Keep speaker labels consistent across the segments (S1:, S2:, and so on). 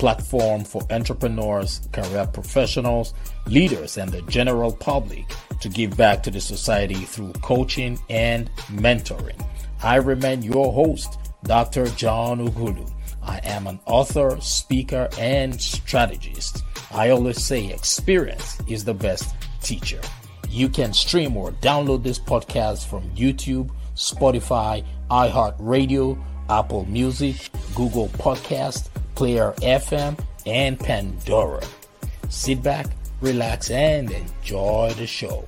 S1: platform for entrepreneurs, career professionals, leaders, and the general public to give back to the society through coaching and mentoring. I remain your host, Dr. John Ughulu. I am an author, speaker, and strategist. I always say experience is the best teacher. You can stream or download this podcast from YouTube, Spotify, iHeartRadio, Apple Music, Google Podcast, Player FM, and Pandora. Sit back, relax, and enjoy the show.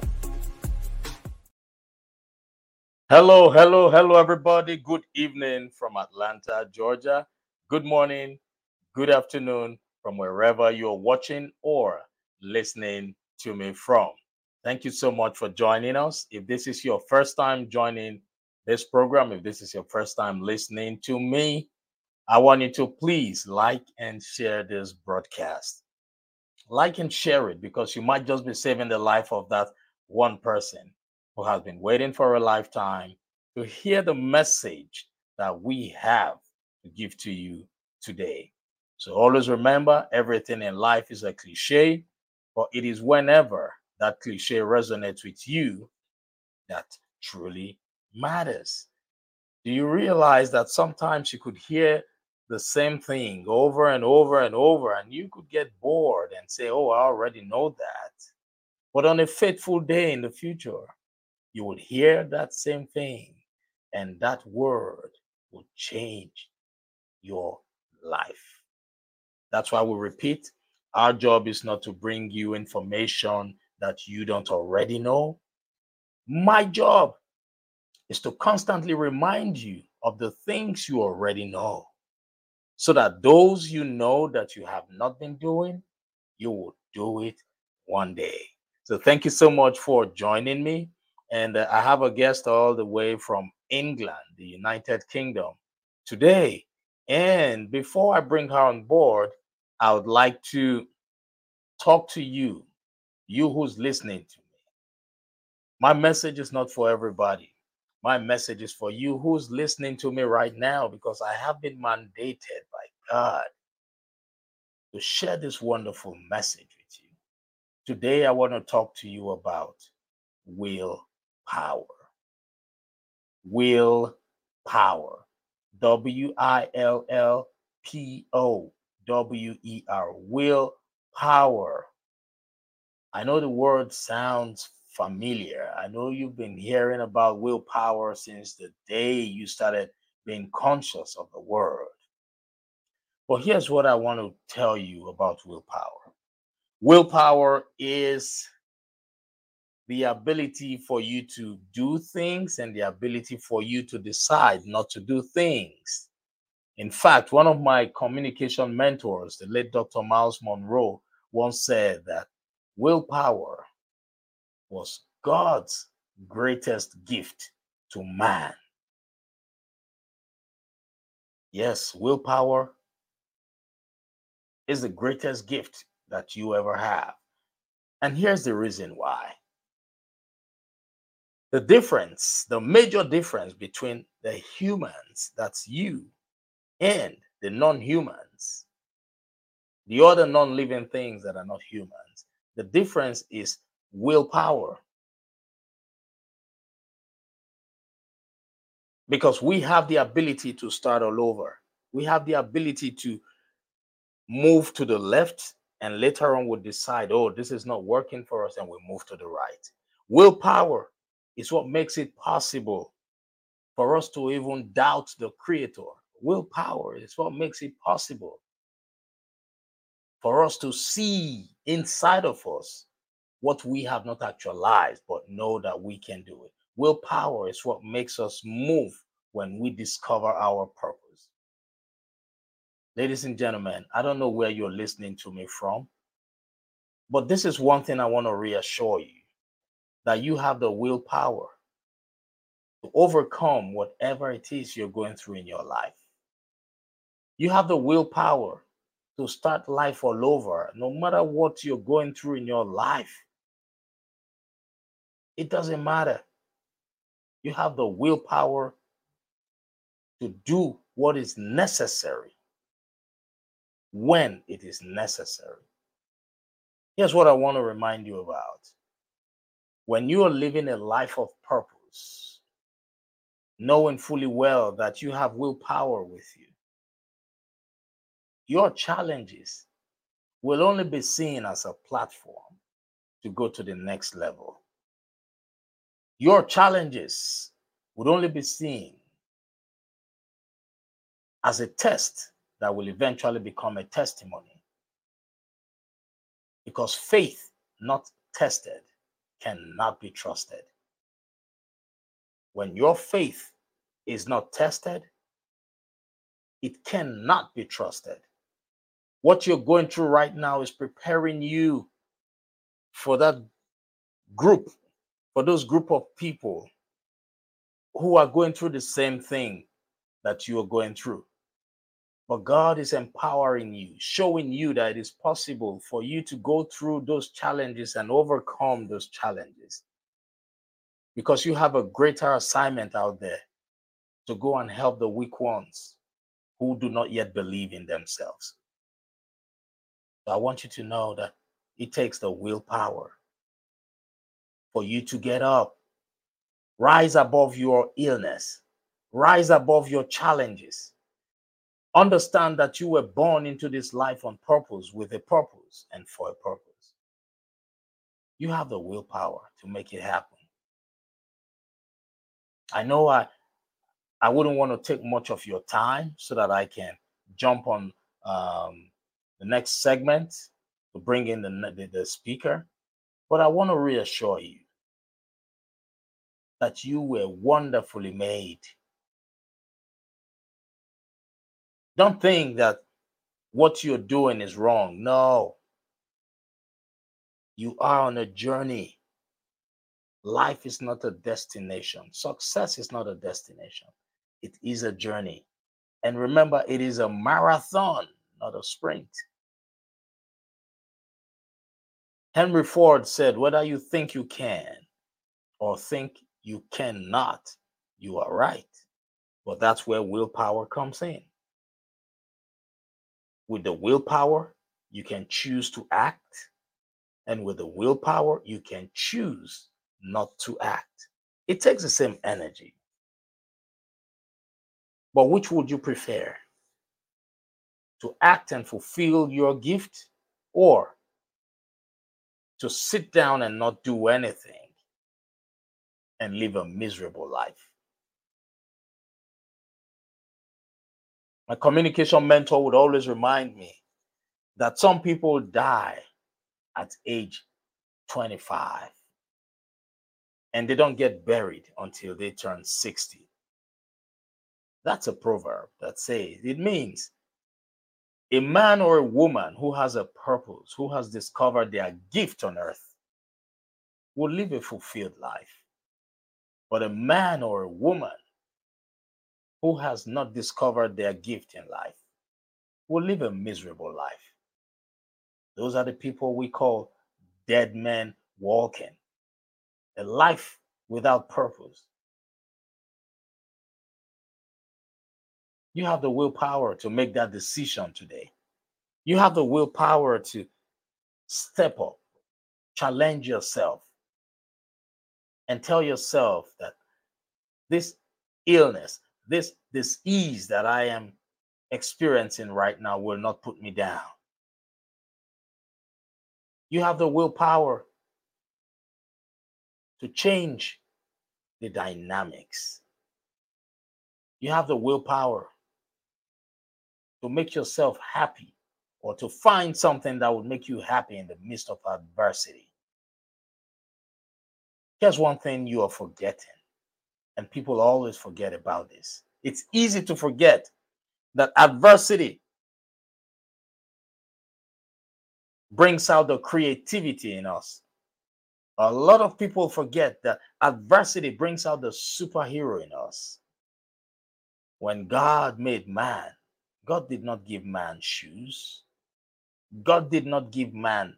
S1: Hello, hello, hello, everybody. Good evening from Atlanta, Georgia. Good morning, good afternoon from wherever you're watching or listening to me from. Thank you so much for joining us. If this is your first time joining this program, if this is your first time listening to me, I want you to please like and share this broadcast. Like and share it because you might just be saving the life of that one person who has been waiting for a lifetime to hear the message that we have to give to you today. So always remember everything in life is a cliche, but it is whenever that cliche resonates with you that truly matters. Do you realize that sometimes you could hear the same thing over and over and over, and you could get bored and say, Oh, I already know that. But on a fateful day in the future, you will hear that same thing, and that word will change your life. That's why we repeat our job is not to bring you information that you don't already know. My job is to constantly remind you of the things you already know so that those you know that you have not been doing, you will do it one day. So, thank you so much for joining me. And uh, I have a guest all the way from England, the United Kingdom, today. And before I bring her on board, I would like to talk to you, you who's listening to me. My message is not for everybody. My message is for you who's listening to me right now because I have been mandated by God to share this wonderful message with you. Today, I want to talk to you about will power. Will power. W I L L P O W E R. Will power. I know the word sounds familiar. I know you've been hearing about willpower since the day you started being conscious of the word. Well, here's what I want to tell you about willpower willpower is the ability for you to do things and the ability for you to decide not to do things. In fact, one of my communication mentors, the late Dr. Myles Munroe, once said that willpower was God's greatest gift to man. Yes, willpower is the greatest gift that you ever have. And here's the reason why the difference, the major difference between the humans, that's you, and the non humans, the other non living things that are not humans, the difference is willpower. Because we have the ability to start all over, we have the ability to move to the left and later on we decide, oh, this is not working for us, and we move to the right. Willpower is what makes it possible for us to even doubt the Creator. Willpower is what makes it possible for us to see inside of us what we have not actualized, but know that we can do it. Willpower is what makes us move when we discover our purpose. Ladies and gentlemen, I don't know where you're listening to me from, but this is one thing I want to reassure you that you have the willpower to overcome whatever it is you're going through in your life. You have the willpower to start life all over, no matter what you're going through in your life. It doesn't matter. You have the willpower to do what is necessary when it is necessary. Here's what I want to remind you about. When you are living a life of purpose, knowing fully well that you have willpower with you, your challenges will only be seen as a platform to go to the next level. Your challenges would only be seen as a test that will eventually become a testimony. Because faith not tested cannot be trusted. When your faith is not tested, it cannot be trusted. What you're going through right now is preparing you for that group, for those group of people who are going through the same thing that you are going through. But God is empowering you, showing you that it is possible for you to go through those challenges and overcome those challenges. Because you have a greater assignment out there to go and help the weak ones who do not yet believe in themselves. So I want you to know that it takes the willpower for you to get up, rise above your illness, rise above your challenges Understand that you were born into this life on purpose, with a purpose, and for a purpose. You have the willpower to make it happen. I know I I wouldn't want to take much of your time so that I can jump on um, the next segment to bring in the, the, the speaker, but I want to reassure you that you were wonderfully made Don't think that what you're doing is wrong. No. You are on a journey. Life is not a destination. Success is not a destination. It is a journey. And remember, it is a marathon, not a sprint. Henry Ford said, Whether you think you can or think you cannot, you are right. But that's where willpower comes in. With the willpower, you can choose to act. And with the willpower, you can choose not to act. It takes the same energy. But which would you prefer? To act and fulfill your gift or to sit down and not do anything and live a miserable life? My communication mentor would always remind me that some people die at age 25 and they don't get buried until they turn 60. That's a proverb that says it means a man or a woman who has a purpose, who has discovered their gift on earth, will live a fulfilled life. But a man or a woman who has not discovered their gift in life will live a miserable life. Those are the people we call dead men walking, a life without purpose. You have the willpower to make that decision today. You have the willpower to step up, challenge yourself, and tell yourself that this illness, this this ease that I am experiencing right now will not put me down. You have the willpower to change the dynamics. You have the willpower to make yourself happy or to find something that would make you happy in the midst of adversity. Here's one thing you are forgetting and people always forget about this. It's easy to forget that adversity brings out the creativity in us. A lot of people forget that adversity brings out the superhero in us. When God made man, God did not give man shoes. God did not give man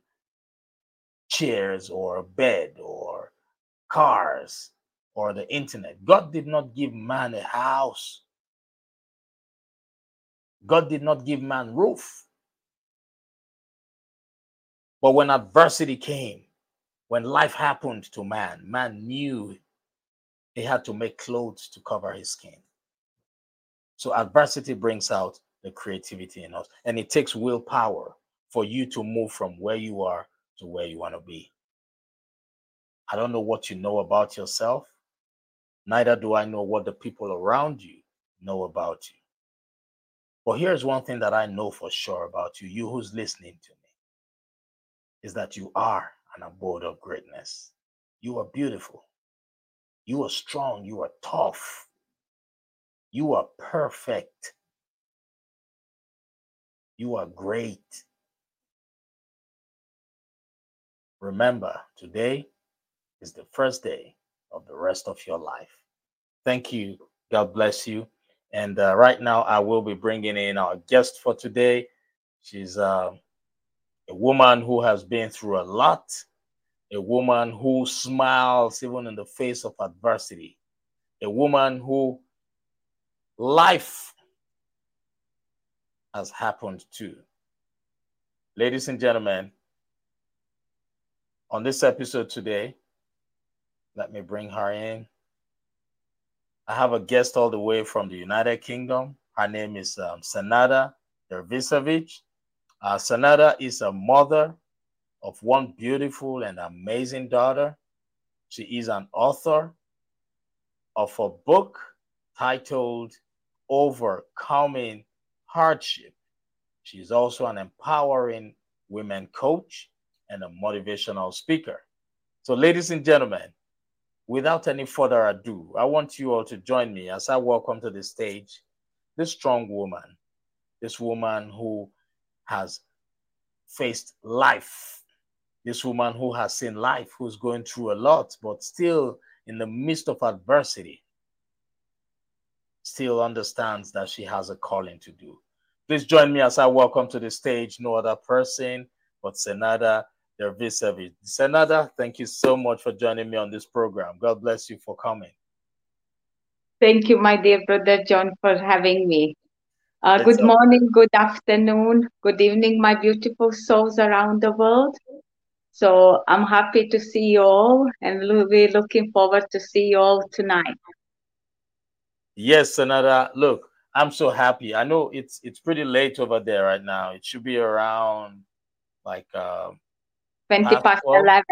S1: chairs or a bed or cars or the internet. God did not give man a house. God did not give man roof. But when adversity came, when life happened to man, man knew he had to make clothes to cover his skin. So adversity brings out the creativity in us, and it takes willpower for you to move from where you are to where you want to be. I don't know what you know about yourself, neither do I know what the people around you know about you. But here's one thing that I know for sure about you, you who's listening to me, is that you are an abode of greatness. You are beautiful. You are strong. You are tough. You are perfect. You are great. Remember, today is the first day of the rest of your life. Thank you. God bless you. And uh, right now, I will be bringing in our guest for today. She's uh, a woman who has been through a lot, a woman who smiles even in the face of adversity, a woman who life has happened to. Ladies and gentlemen, on this episode today, let me bring her in. I have a guest all the way from the United Kingdom. Her name is um, Senada Dervisevic. Uh, Senada is a mother of one beautiful and amazing daughter. She is an author of a book titled Overcoming Hardship. She is also an empowering women coach and a motivational speaker. So, ladies and gentlemen, without any further ado, I want you all to join me as I welcome to the stage this strong woman, this woman who has faced life, this woman who has seen life, who's going through a lot, but still in the midst of adversity, still understands that she has a calling to do. Please join me as I welcome to the stage no other person but Senada Dervisevic. Senada, thank you so much for joining me on this program. God bless you for coming.
S2: Thank you, my dear brother John, for having me. Uh, good morning, good afternoon, good evening, my beautiful souls around the world. So I'm happy to see you all, and we're looking forward to see you all tonight.
S1: Yes, Senada. Look, I'm so happy. I know it's it's pretty late over there right now. It should be around like um,
S2: 20 past 11.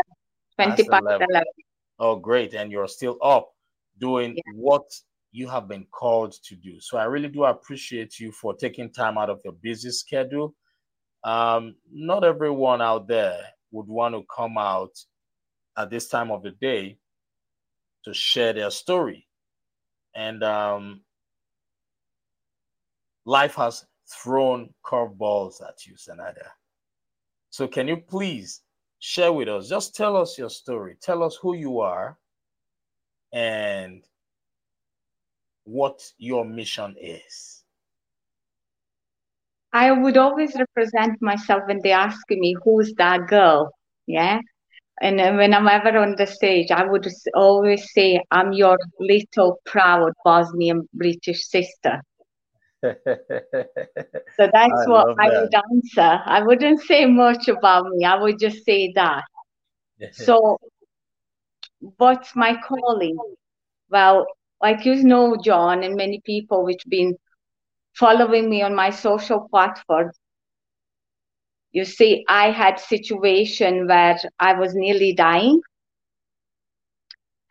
S2: 20 past 11. 11.
S1: Oh, great. And you're still up doing yeah. what you have been called to do. So I really do appreciate you for taking time out of your busy schedule. Um, not everyone out there would want to come out at this time of the day to share their story. And um, life has thrown curveballs at you, Senada. So can you please share with us. Just tell us your story. Tell us who you are and what your mission is.
S2: I would always represent myself when they ask me, Who's that girl? Yeah. And when I'm ever on the stage, I would always say, I'm your little proud Bosnian British sister. so that's I what I that. would answer. I wouldn't say much about me. I would just say that. so, what's my calling? Well, like you know, John, and many people which been following me on my social platforms, you see, I had situation where I was nearly dying,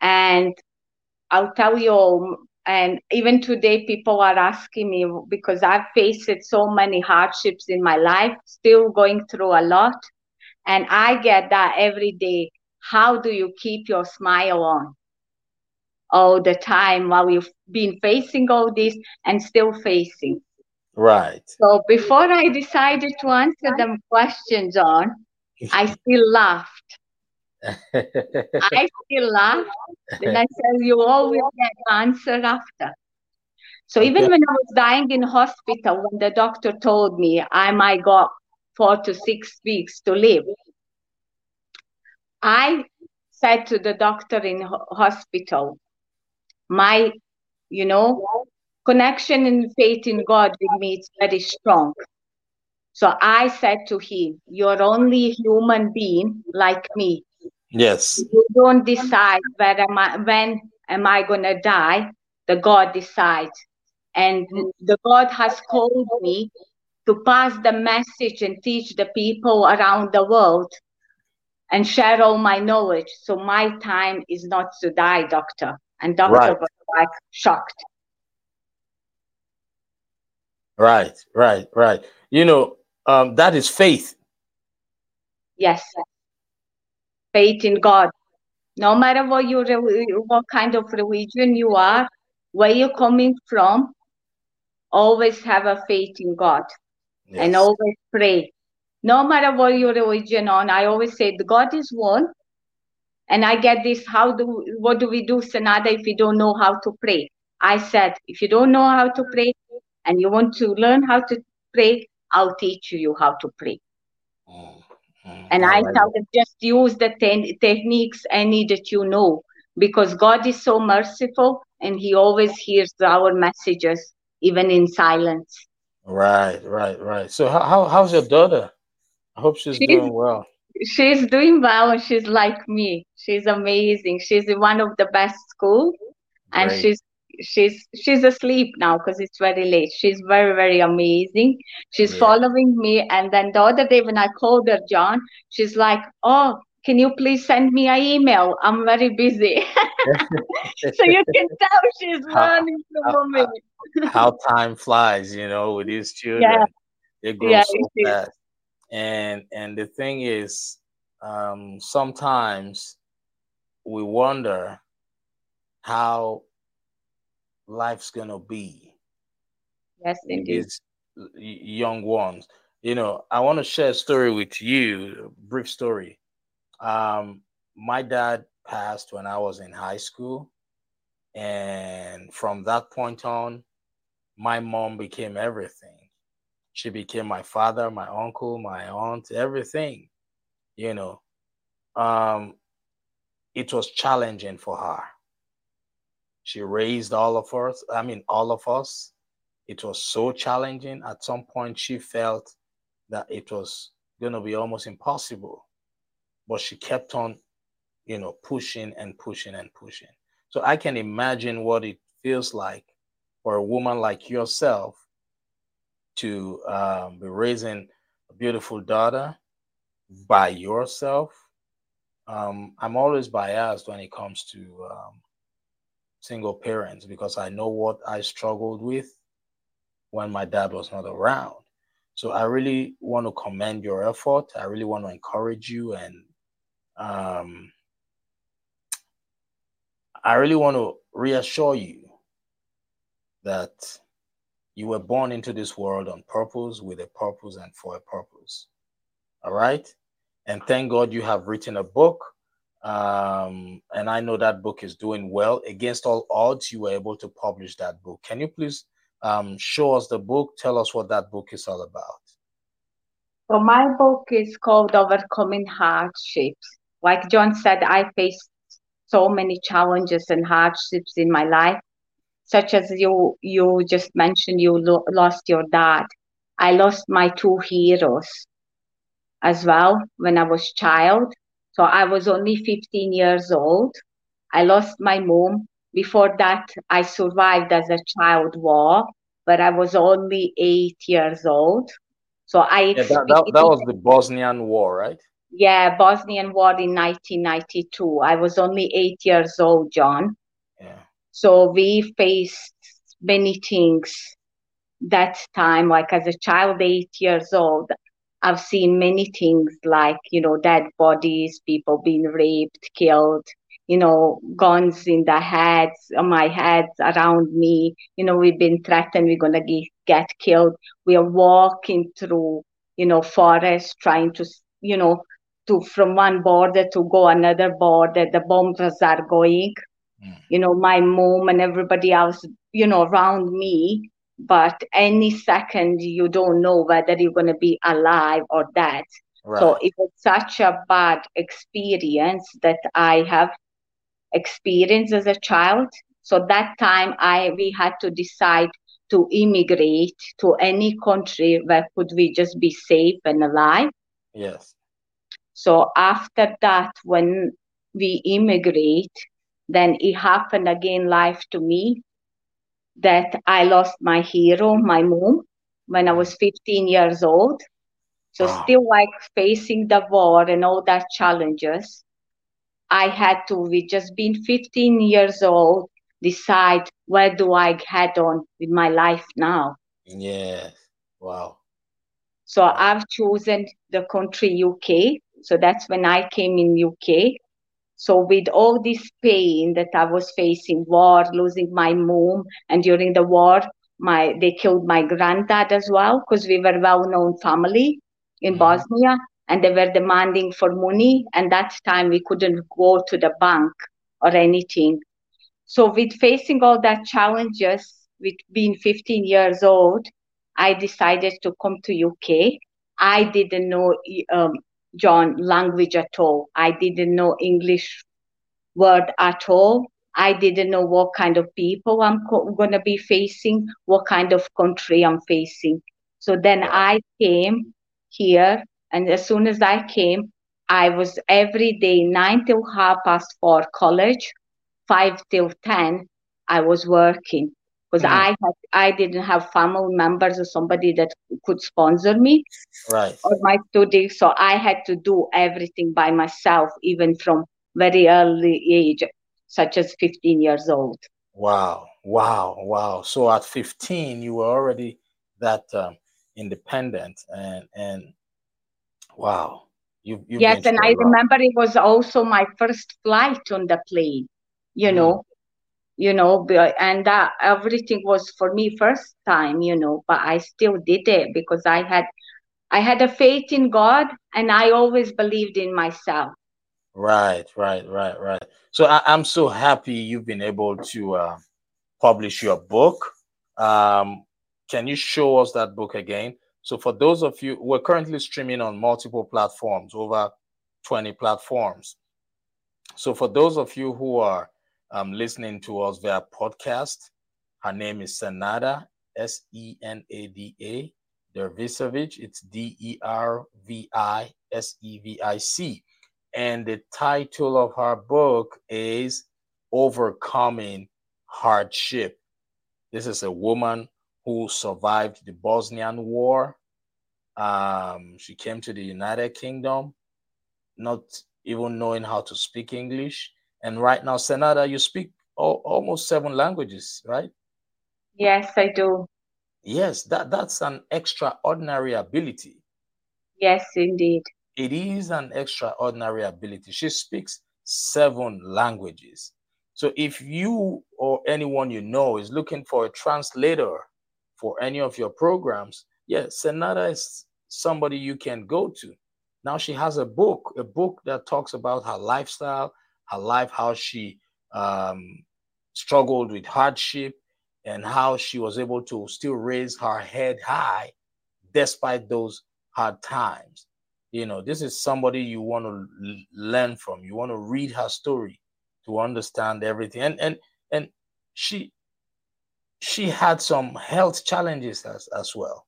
S2: and I'll tell you all and even today people are asking me because i've faced so many hardships in my life still going through a lot. And i get that every day. How do you keep your smile on all the time while you've been facing all this and still facing?
S1: Right.
S2: So before i decided to answer them questions on i still laughed I still laugh. Then I said, you always get the answer after. So okay. even when I was dying in hospital, when the doctor told me I might got four to six weeks to live, I said to the doctor in hospital, my, you know, connection and faith in God with me is very strong. So I said to him, You're only a human being like me.
S1: Yes.
S2: You don't decide where am I, when am I going to die. The God decides. And the God has called me to pass the message and teach the people around the world and share all my knowledge. So my time is not to die, doctor. And doctor
S1: Right.
S2: was like shocked.
S1: Right, right, right. You know, um, that is faith.
S2: Yes. Faith in God. No matter what you what kind of religion you are, where you're coming from, always have a faith in God and always pray. No matter what your religion on, I always say the God is one. And I get this, how do what do we do, Senada, if we don't know how to pray? I said, if you don't know how to pray and you want to learn how to pray, I'll teach you how to pray. And
S1: oh,
S2: I
S1: I
S2: them just use the ten- techniques any that you know, because God is so merciful and He always hears our messages, even in silence.
S1: Right, right, right. So how, how how's your daughter? I hope she's
S2: She's
S1: doing well.
S2: she's doing well and she's like me. She's amazing. She's in one of the best school and
S1: Great.
S2: she's she's she's asleep now because it's very late. She's very, very amazing. She's
S1: Yeah.
S2: following me. And then the other day when I called her, John, she's like, Oh, can you please send me an email? I'm very busy. so you can tell she's learning from me.
S1: how time flies, you know, with these children.
S2: Yeah.
S1: They grow
S2: Yeah,
S1: so
S2: is.
S1: fast. And and the thing is, um, sometimes we wonder how life's gonna be
S2: Yes, indeed.
S1: these young ones. You know, I want to share a story with you, a brief story. Um, my dad passed when I was in high school, and from that point on, my mom became everything. She became my father, my uncle, my aunt, everything. You know, um, it was challenging for her. She raised all of us. I mean, all of us. It was so challenging. At some point, she felt that it was going to be almost impossible, but she kept on, you know, pushing and pushing and pushing. So I can imagine what it feels like for a woman like yourself to um, be raising a beautiful daughter by yourself. Um, I'm always biased when it comes to um, single parents because I know what I struggled with when my dad was not around. So I really want to commend your effort. I really want to encourage you and um, I really want to reassure you that you were born into this world on purpose, with a purpose, and for a purpose. All right. And thank God you have written a book. Um, and I know that book is doing well. Against all odds, you were able to publish that book. Can you please um, show us the book? Tell us what that book is all about.
S2: So my book is called Overcoming Hardships. Like John said, I faced so many challenges and hardships in my life, such as you you just mentioned you lo- lost your dad. I lost my two heroes as well when I was child. So I was only 15 years old. I lost my mom. Before that, I survived as a child war, but I was only eight years old. So I
S1: Yeah, that, that, that was the Bosnian War, right?
S2: yeah, Bosnian War in 1992. I was only eight years old, John.
S1: Yeah.
S2: So we faced many things that time. Like as a child, eight years old, I've seen many things like, you know, dead bodies, people being raped, killed, you know, guns in the heads, on my head, around me. You know, we've been threatened, we're going to get, get killed. We are walking through, you know, forest trying to, you know, to from one border to go another border. The bombs are going.
S1: Mm.
S2: You know, my mom and everybody else, you know, around me. But any second, you don't know whether you're going to be alive or dead.
S1: Right.
S2: So it was such a bad experience that I have experienced as a child. So that time I we had to decide to immigrate to any country where could we just be safe and alive.
S1: Yes.
S2: So after that, when we immigrate, then it happened again life to me that I lost my hero, my mom, when I was 15 years old. So
S1: Wow.
S2: still like facing the war and all that challenges. I had to, with just being 15 years old, decide where do I head on with my life now.
S1: Yes. Wow.
S2: So I've chosen the country UK. So that's when I came in UK. So with all this pain that I was facing, war, losing my mom, and during the war, my they killed my granddad as well because we were well-known family in
S1: Mhm.
S2: Bosnia, and they were demanding for money. And that time we couldn't go to the bank or anything. So with facing all that challenges, with being 15 years old, I decided to come to UK. I didn't know um, John language at all. I didn't know English word at all. I didn't know what kind of people I'm co- going to be facing, what kind of country I'm facing. So then I came here, and as soon as I came, I was every day nine till half past four college, five till ten. I was working because
S1: Mm.
S2: I had I didn't have family members or somebody that could sponsor me
S1: Right.
S2: or my studies. So I had to do everything by myself, even from very early age, such as 15 years old.
S1: Wow. Wow. Wow. So at 15, you were already that um, independent and and wow. You
S2: Yes, and I remember it was also my first flight on the plane, you
S1: Mm.
S2: know, you know, and that everything was for me first time, you know, but I still did it because I had I had a faith in God and I always believed in myself.
S1: Right, right, right, right. So I, I'm so happy you've been able to uh, publish your book. Um, can you show us that book again? So for those of you, we're currently streaming on multiple platforms, over 20 platforms. So for those of you who are um, listening to us via podcast, her name is Senada, S E N A D A Dervisevic. It's D E R V I S E V I C. And the title of her book is Overcoming Hardship. This is a woman who survived the Bosnian War. Um, she came to the United Kingdom, not even knowing how to speak English. And right now, Senada, you speak al- almost seven languages, right?
S2: Yes, I do.
S1: Yes, that, that's an extraordinary ability.
S2: Yes, indeed.
S1: It is an extraordinary ability. She speaks seven languages. So if you or anyone you know is looking for a translator for any of your programs, yes, Senada is somebody you can go to. Now she has a book, a book that talks about her lifestyle, her life, how she um, struggled with hardship, and how she was able to still raise her head high despite those hard times. You know, this is somebody you want to l- learn from. You want to read her story to understand everything. And and and she she had some health challenges as, as well.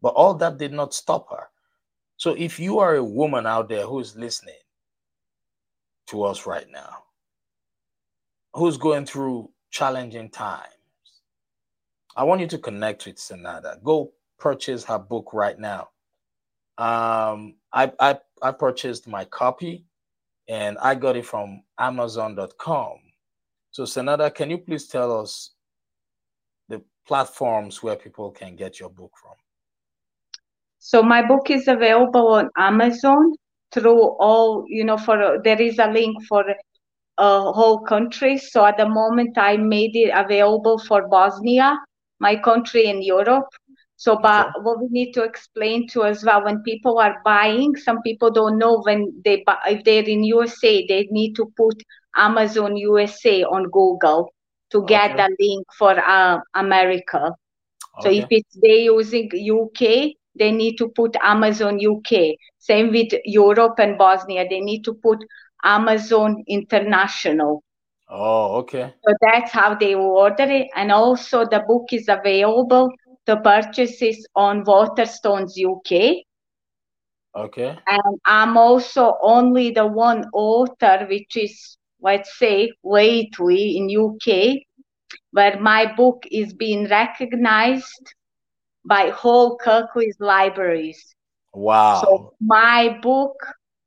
S1: But all that did not stop her. So if you are a woman out there who is listening to us right now, who's going through challenging times, I want you to connect with Senada. Go purchase her book right now. Um, I, I I purchased my copy and I got it from Amazon.com. So Senada, can you please tell us the platforms where people can get your book from?
S2: So my book is available on Amazon through all, you know, for there is a link for a whole country. So at the moment I made it available for Bosnia, my country in Europe. So, but
S1: Okay.
S2: what we need to explain to as well when people are buying, some people don't know when they buy, if they're in USA, they need to put Amazon USA on Google to get
S1: Okay.
S2: the link for uh, America. So if it's they using UK, they need to put Amazon UK. Same with Europe and Bosnia, they need to put Amazon International.
S1: Oh, okay.
S2: So that's how they order it. And also the book is available to purchases on Waterstones UK.
S1: Okay.
S2: And I'm also only the one author which is, let's say, lately in UK, where my book is being recognized by whole Kirklees libraries.
S1: Wow.
S2: So my book,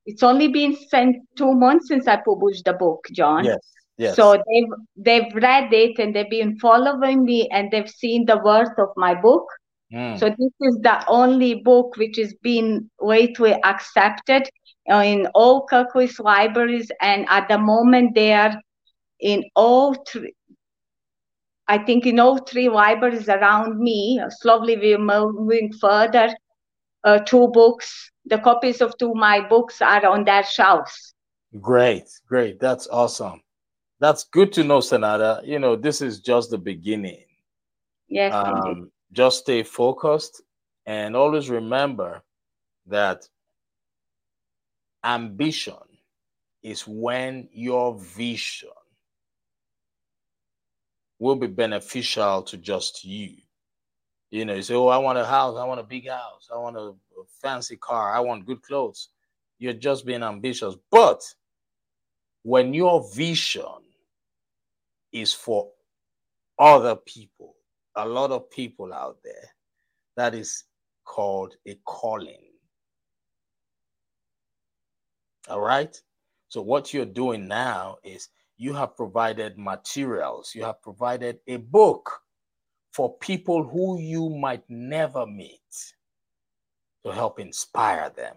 S2: it's only been sent two months since I published the book, John.
S1: yes. Yes.
S2: So they've they've read it and they've been following me and they've seen the worth of my book.
S1: Mm.
S2: So this is the only book which is being lately accepted in all Kirklees libraries, and at the moment they are in all three. I think in all three libraries around me. Slowly we're moving further. Uh, two books, the copies of two my books are on their shelves.
S1: Great, great. That's awesome. That's good to know, Senada. You know, this is just the beginning.
S2: Yes.
S1: Um, just stay focused and always remember that ambition is when your vision will be beneficial to just you. You know, you say, Oh, I want a house, I want a big house, I want a, fancy car, I want good clothes. You're just being ambitious. But when your vision is for other people, a lot of people out there, that is called a calling. All right. So, what you're doing now is you have provided materials, you have provided a book for people who you might never meet to help inspire them.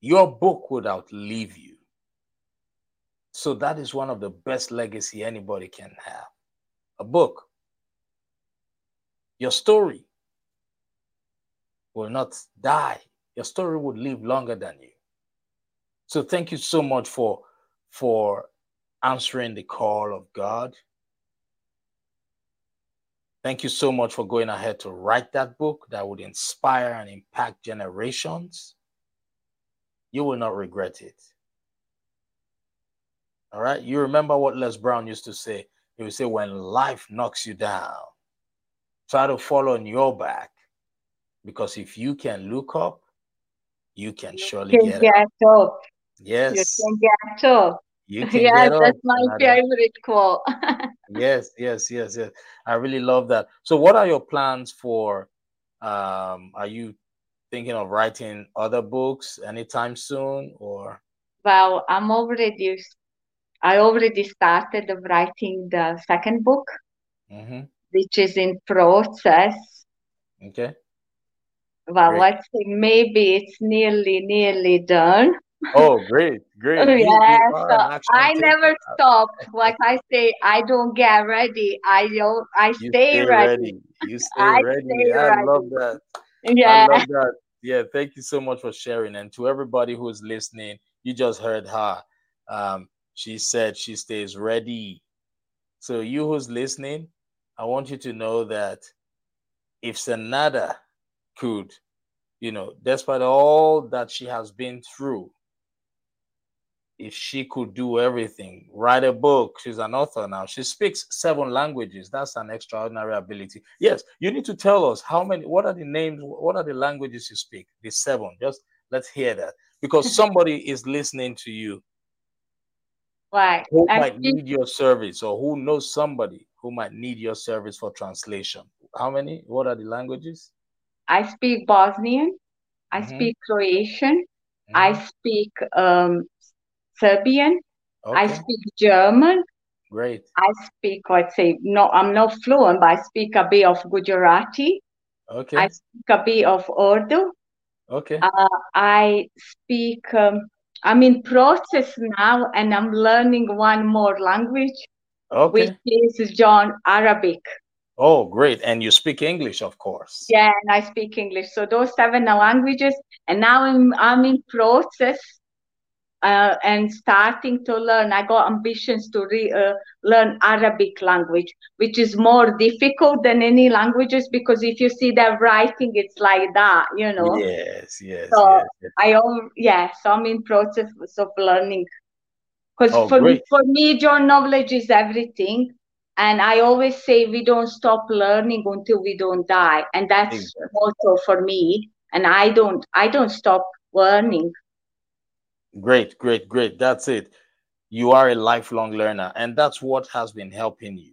S1: Your book would outlive you. So, that is one of the best legacy anybody can have a book. Your story will not die. Your story would live longer than you. So thank you so much for for answering the call of God. Thank you so much for going ahead to write that book that would inspire and impact generations. You will not regret it. All right. You remember what Les Brown used to say? He would say, when life knocks you down, try to fall on your back because if you can look up, you can surely
S2: Can
S1: get up.
S2: get up.
S1: Yes,
S2: You can get up.
S1: You can
S2: Yes,
S1: get
S2: that's my favorite quote.
S1: Yes, yes, yes, yes. I really love that. So, what are your plans for? Um, are you thinking of writing other books anytime soon, or?
S2: well, I'm already, I already started of writing the second book,
S1: Mhm.
S2: which is in process.
S1: Okay.
S2: Well,
S1: Great.
S2: let's say maybe it's nearly, nearly done.
S1: Oh, great, great.
S2: Yeah, so I never stop. Like I say, I don't get ready. I don't. I
S1: You
S2: stay,
S1: stay
S2: ready.
S1: ready. You stay
S2: I
S1: ready.
S2: stay
S1: I
S2: ready.
S1: love that.
S2: Yeah.
S1: I love that. Yeah, thank you so much for sharing. And to everybody who's listening, you just heard her. Um, she said she stays ready. So you who's listening, I want you to know that if Senada could, you know, despite all that she has been through, if she could do everything, write a book, she's an author now. She speaks seven languages. That's an extraordinary ability. Yes, you need to tell us how many, what are the names, what are the languages you speak? The seven. Just let's hear that. Because somebody is listening to you
S2: Right.
S1: who
S2: I
S1: might need your service or who knows somebody who might need your service for translation. How many? What are the languages?
S2: I speak Bosnian. I
S1: Mhm.
S2: speak Croatian. I
S1: Mhm.
S2: speak um, Serbian. I speak German.
S1: great.
S2: I speak, let's say, no, I'm not fluent, but I speak a bit of Gujarati.
S1: Okay,
S2: I speak a bit of Urdu.
S1: okay.
S2: Uh, I speak, um, I'm in process now and I'm learning one more language, which is John Arabic.
S1: Oh, great. And you speak English, of course.
S2: Yeah, and I speak English. So those seven languages, and now I'm I'm in process uh, and starting to learn. I got ambitions to re, uh, learn Arabic language, which is more difficult than any languages because if you see their writing, it's like that, you know.
S1: Yes, yes,
S2: So
S1: yes. yes.
S2: I al- yeah, so I'm in process of learning Because
S1: Oh,
S2: for,
S1: great.
S2: for me, your knowledge is everything. And I always say we don't stop learning until we don't die. And that's
S1: Exactly.
S2: motto for me. And I don't I don't stop learning.
S1: Great, great, great. That's it. You are a lifelong learner, and that's what has been helping you.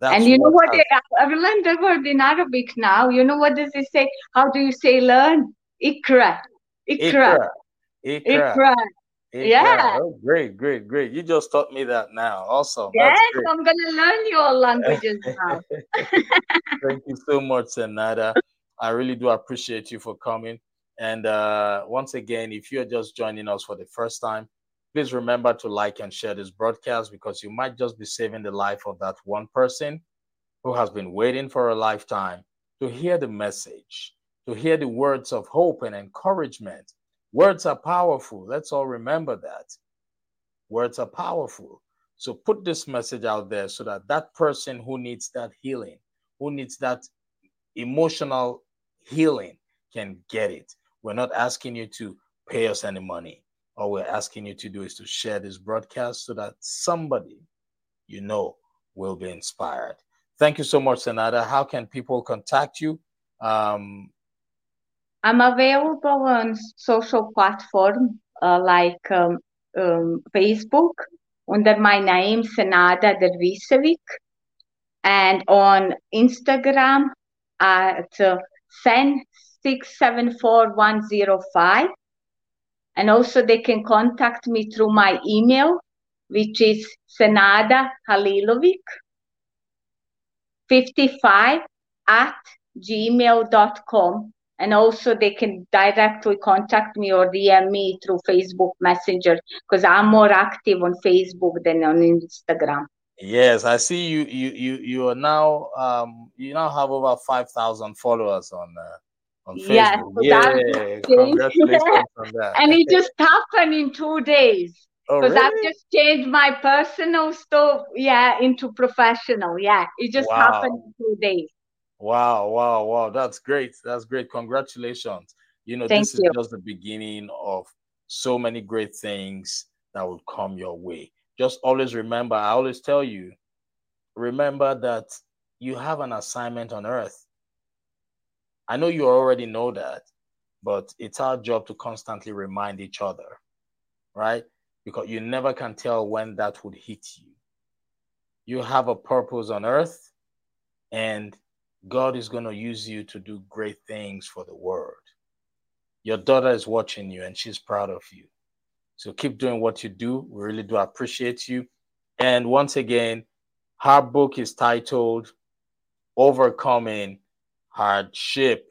S1: That's
S2: and you know what?
S1: has-
S2: I- I've learned the word in Arabic now. You know what does it say? How do you say learn? Ikra. Ikra.
S1: Ikra. Ikra.
S2: Ikra. Yeah.
S1: Oh, great, great, great. You just taught me that now. Awesome.
S2: Yes. I'm gonna learn your languages now.
S1: Thank you so much, Senada. I really do appreciate you for coming. And uh, once again, if you're just joining us for the first time, please remember to like and share this broadcast because you might just be saving the life of that one person who has been waiting for a lifetime to hear the message, to hear the words of hope and encouragement. Words are powerful. Let's all remember that. Words are powerful. So put this message out there so that that person who needs that healing, who needs that emotional healing, can get it. We're not asking you to pay us any money. All we're asking you to do is to share this broadcast so that somebody you know will be inspired. Thank you so much, Senada. How can people contact you? Um,
S2: I'm available on social platform uh, like um, um, Facebook under my name Senada Dervisevic and on Instagram at uh, sen674105 and also they can contact me through my email which is Senada Halilovic 55 at gmail.com and also they can directly contact me or DM me through Facebook Messenger because I'm more active on Facebook than on Instagram.
S1: yes, I see you. You you you are now um, you now have over five thousand followers on uh, on
S2: Yeah,
S1: Facebook.
S2: so
S1: Yeah, congratulations on that.
S2: And it just happened in two days
S1: oh,
S2: because I've just changed my personal stuff, yeah, into professional. Yeah, it just
S1: Wow.
S2: happened in two days.
S1: Wow, wow, wow. That's great. That's great. Congratulations. You know,
S2: Thank
S1: this is
S2: you.
S1: just the beginning of so many great things that will come your way. Just always remember, I always tell you, remember that you have an assignment on earth. I know you already know that, but it's our job to constantly remind each other, right? Because you never can tell when that would hit you. You have a purpose on earth, and God is going to use you to do great things for the world. Your daughter is watching you and she's proud of you. So keep doing what you do. We really do appreciate you. And once again, her book is titled Overcoming Hardship.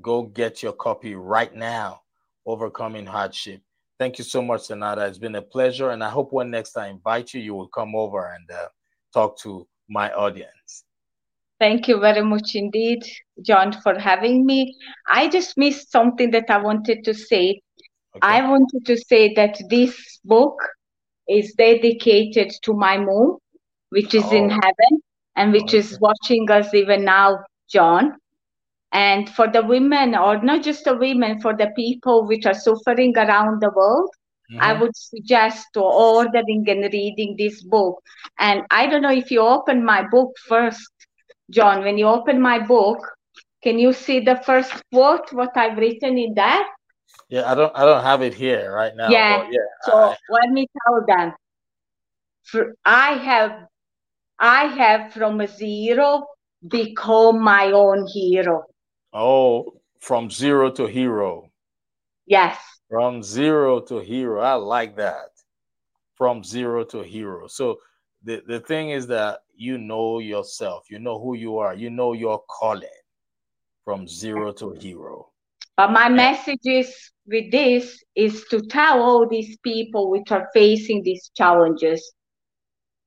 S1: Go get your copy right now. Overcoming Hardship. Thank you so much, Senada. It's been a pleasure. And I hope when next I invite you, you will come over and uh, talk to my audience.
S2: Thank you very much indeed, John, for having me. I just missed something that I wanted to say.
S1: Okay.
S2: I wanted to say that this book is dedicated to my mom, which is in
S1: Oh.
S2: heaven and which is
S1: Okay.
S2: watching us even now, John. And for the women, or not just the women, for the people which are suffering around the world, I
S1: Mhm.
S2: would suggest to ordering and reading this book. And I don't know if you open my book first, John. When you open my book, can you see the first quote? What I've written in there?
S1: Yeah, I don't I don't have it here right now.
S2: Yeah,
S1: yeah.
S2: So
S1: I-
S2: let me tell them. For I have, I have from a zero become my own hero.
S1: Oh, from zero to hero.
S2: Yes,
S1: From zero to hero. I like that. From zero to hero. So the, the thing is that you know yourself, you know who you are, you know your calling from zero to hero.
S2: but my message is with this is to tell all these people which are facing these challenges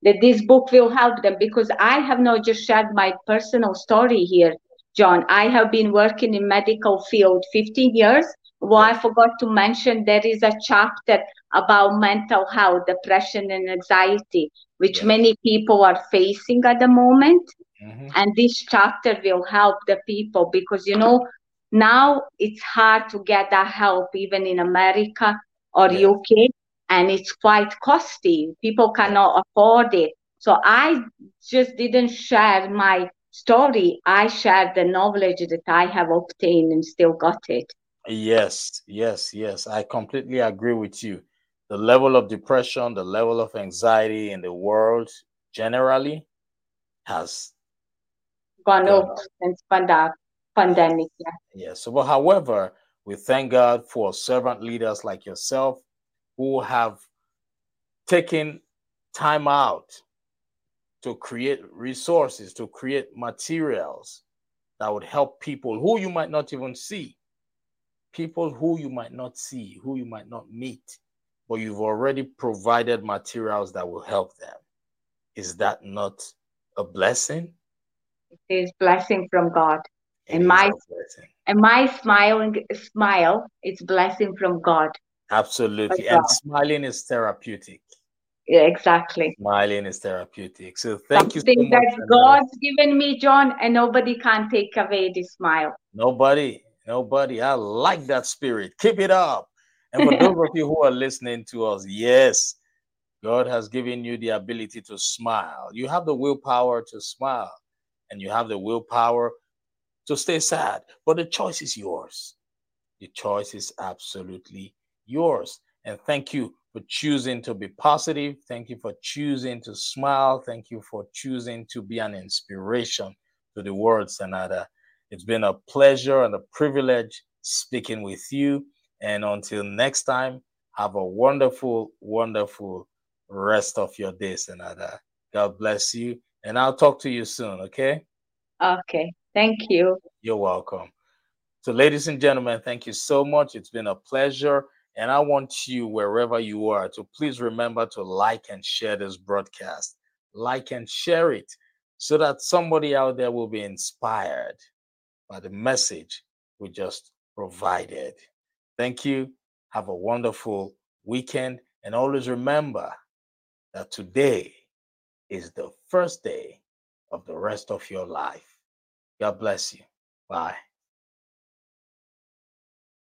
S2: that this book will help them because I have not just shared my personal story here, John. I have been working in medical field 15 years. Well, I forgot to mention there is a chapter about mental health, depression and anxiety, which
S1: Yes.
S2: many people are facing at the moment.
S1: Mhm.
S2: And this chapter will help the people because you know now it's hard to get that help even in America or
S1: Yes.
S2: UK. and it's quite costly. People cannot afford it. So I just didn't share my story. I share the knowledge that I have obtained and still got it.
S1: Yes, yes, yes. I completely agree with you. The level of depression, the level of anxiety in the world generally has
S2: gone up since the pandemic. Yeah.
S1: Yeah. So, but however, we thank God for servant leaders like yourself who have taken time out to create resources, to create materials that would help people who you might not even see, people who you might not see, who you might not meet, but you've already provided materials that will help them. Is that not a blessing?
S2: It is blessing from God. It and my and my smiling smile, it's blessing from God.
S1: Absolutely. And smiling is therapeutic.
S2: Yeah, exactly.
S1: Smiling is therapeutic. So thank
S2: Something
S1: you so
S2: that God's given me, John, and nobody can take away the smile.
S1: Nobody, nobody. I like that spirit. Keep it up. And for those of you who are listening to us, yes, God has given you the ability to smile. You have the willpower to smile, and you have the willpower to stay sad. But the choice is yours. The choice is absolutely yours. And thank you for choosing to be positive. Thank you for choosing to smile. Thank you for choosing to be an inspiration to the world, Senada. It's been a pleasure and a privilege speaking with you. And until next time, have a wonderful, wonderful rest of your day, Senada. God bless you. And I'll talk to you soon, okay?
S2: Okay. Thank you.
S1: You're welcome. So, ladies and gentlemen, thank you so much. It's been a pleasure. And I want you, wherever you are, to please remember to like and share this broadcast. Like and share it so that somebody out there will be inspired by the message we just provided. Thank you. Have a wonderful weekend. And always remember that today is the first day of the rest of your life. God bless you. Bye.